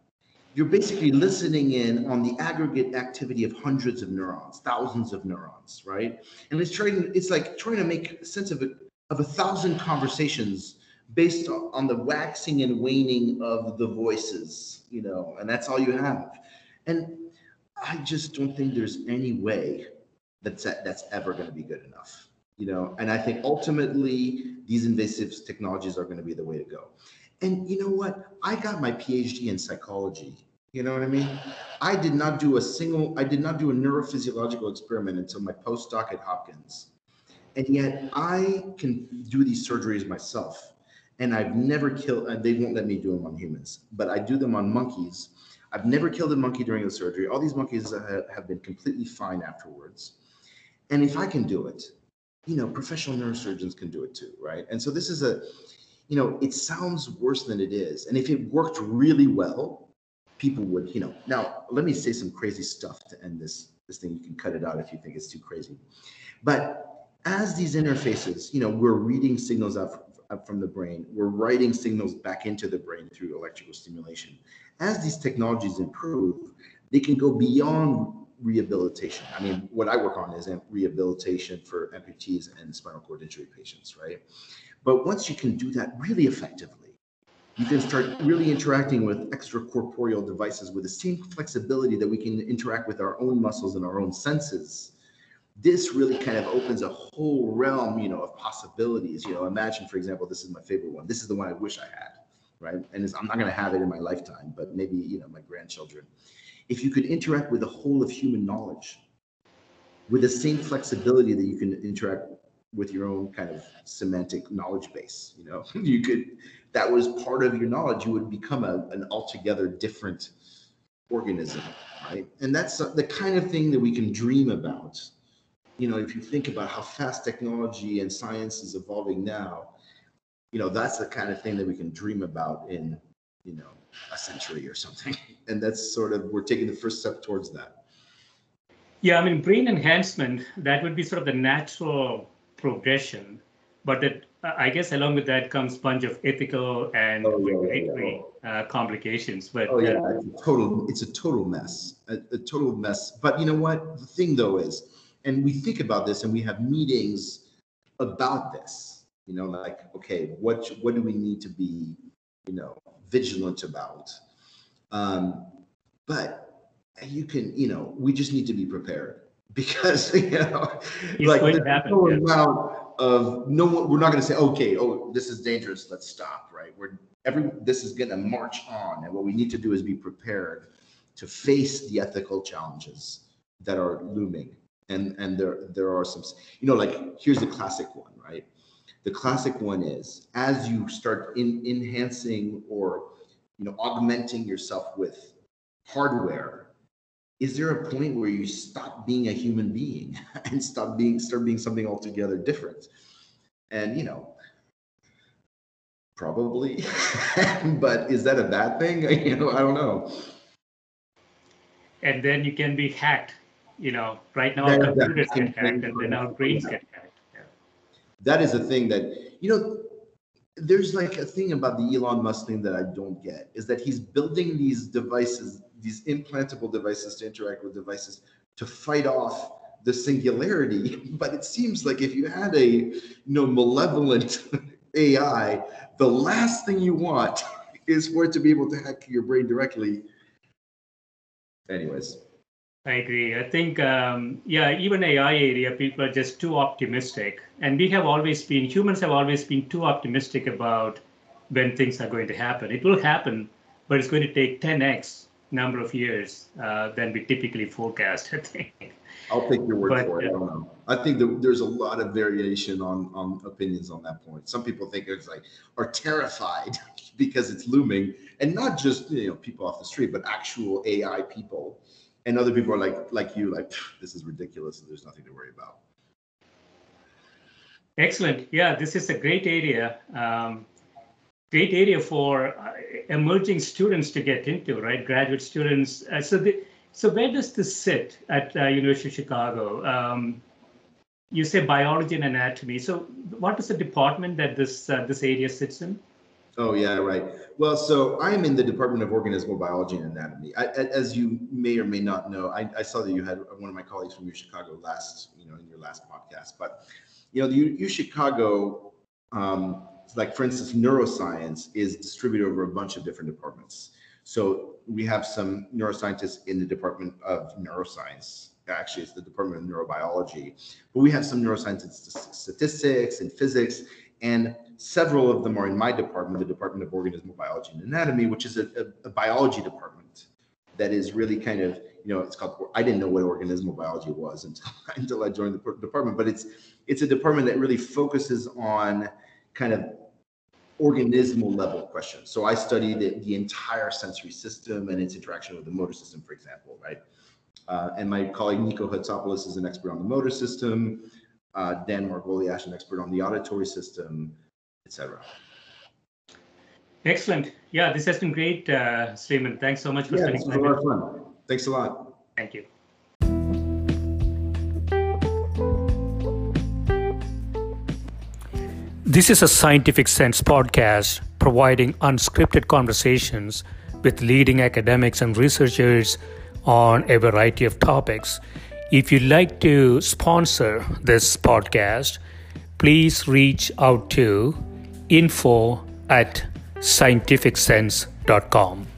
you're basically listening in on the aggregate activity of hundreds of neurons, thousands of neurons, right? And it's trying, it's like trying to make sense of it of a thousand conversations based on the waxing and waning of the voices, you know, and that's all you have. And I just don't think there's any way that's that's ever going to be good enough, you know. And I think ultimately these invasive technologies are going to be the way to go. And you know what? I got my PhD in psychology. You know what I mean? I did not do a single, I did not do a neurophysiological experiment until my postdoc at Hopkins. And yet I can do these surgeries myself and I've never killed. They won't let me do them on humans, but I do them on monkeys. I've never killed a monkey during the surgery. All these monkeys have been completely fine afterwards. And if I can do it, you know, professional neurosurgeons can do it too, right? And so this is a, you know, it sounds worse than it is. And if it worked really well, people would, you know. Now, let me say some crazy stuff to end this this thing. You can cut it out if you think it's too crazy. But as these interfaces, you know, we're reading signals out from the brain. We're writing signals back into the brain through electrical stimulation. As these technologies improve, they can go beyond rehabilitation. I mean, what I work on is rehabilitation for amputees and spinal cord injury patients, right? But once you can do that really effectively, you can start really interacting with extracorporeal devices with the same flexibility that we can interact with our own muscles and our own senses this really kind of opens a whole realm, you know, of possibilities. You know, imagine, for example, this is my favorite one. This is the one I wish I had, right? And I'm not going to have it in my lifetime, but maybe, you know, my grandchildren. If you could interact with the whole of human knowledge with the same flexibility that you can interact with your own kind of semantic knowledge base, you know, *laughs* you could, that was part of your knowledge, you would become a, an altogether different organism, right? And that's the kind of thing that we can dream about you know, if you think about how fast technology and science is evolving now, you know, that's the kind of thing that we can dream about in, you know, a century or something. *laughs* And that's sort of, we're taking the first step towards that.
Yeah, I mean, brain enhancement, that would be sort of the natural progression. But that, I guess along with that comes a bunch of ethical and oh, regulatory yeah, yeah. uh, complications. But
oh yeah, uh, it's a total, it's a total mess, a, a total mess. But you know what? The thing though is, and we think about this and we have meetings about this you know like okay what what do we need to be you know vigilant about? Um but you can you know we just need to be prepared *laughs* because you know it's like the happen, no yeah. amount of no we're not going to say okay oh this is dangerous let's stop right? We're every this is going to march on and what we need to do is be prepared to face the ethical challenges that are looming and and there there are some you know like here's the classic one right? The classic one is as you start in enhancing or you know augmenting yourself with hardware is there a point where you stop being a human being *laughs* and stop being start being something altogether different? And you know probably *laughs* but is that a bad thing? *laughs* You know i don't know.
And then you can be hacked you know, right now our computers get hacked and then our brains get hacked. Yeah.
That is a thing that, you know, there's like a thing about the Elon Musk thing that I don't get is that he's building these devices, these implantable devices to interact with devices to fight off the singularity. *laughs* But it seems like if you had a you know malevolent *laughs* AI, the last thing you want *laughs* is for it to be able to hack your brain directly. Anyways.
I agree. I think, um, yeah, even AI area, people are just too optimistic. And we have always been, humans have always been too optimistic about when things are going to happen. It will happen, but it's going to take 10x number of years uh, than we typically forecast, *laughs* I think.
I'll take your word but, for it. I don't know. I think there's a lot of variation on on opinions on that point. Some people think it's like are terrified *laughs* because it's looming, and not just you know people off the street, but actual AI people. And other people are like like you, like this is ridiculous, and there's nothing to worry about.
Excellent. Yeah, this is a great area. Um, great area for uh, emerging students to get into, right? Graduate students. Uh, so the so where does this sit at uh, University of Chicago? Um, you say biology and anatomy. So what is the department that this uh, this area sits in?
Oh yeah, right. Well, so I'm in the Department of Organismal Biology and Anatomy. I, as you may or may not know, I, I, saw that you had one of my colleagues from U Chicago last, you know, in your last podcast. But you know, the U, U Chicago, um, like for instance, neuroscience is distributed over a bunch of different departments. So we have some neuroscientists in the Department of Neuroscience. Actually, it's the Department of Neurobiology. But we have some neuroscientists, in statistics and physics, and several of them are in my department, the Department of Organismal Biology and Anatomy, which is a, a, a biology department that is really kind of, you know, it's called. I didn't know what organismal biology was until *laughs* until I joined the department, but it's it's a department that really focuses on kind of organismal level questions. So I study the, the entire sensory system and its interaction with the motor system, for example, right? Uh, and my colleague Nico Hatsopoulos is an expert on the motor system. Uh, Dan Margoliash, is an expert on the auditory system, etc.
Excellent. Yeah, this has been great, uh, Thanks so much for
yeah, spending time. A lot of fun. Thanks a lot.
Thank you. This is a Scientific Sense podcast providing unscripted conversations with leading academics and researchers on a variety of topics. If you'd like to sponsor this podcast, please reach out to info at scientificsense.com.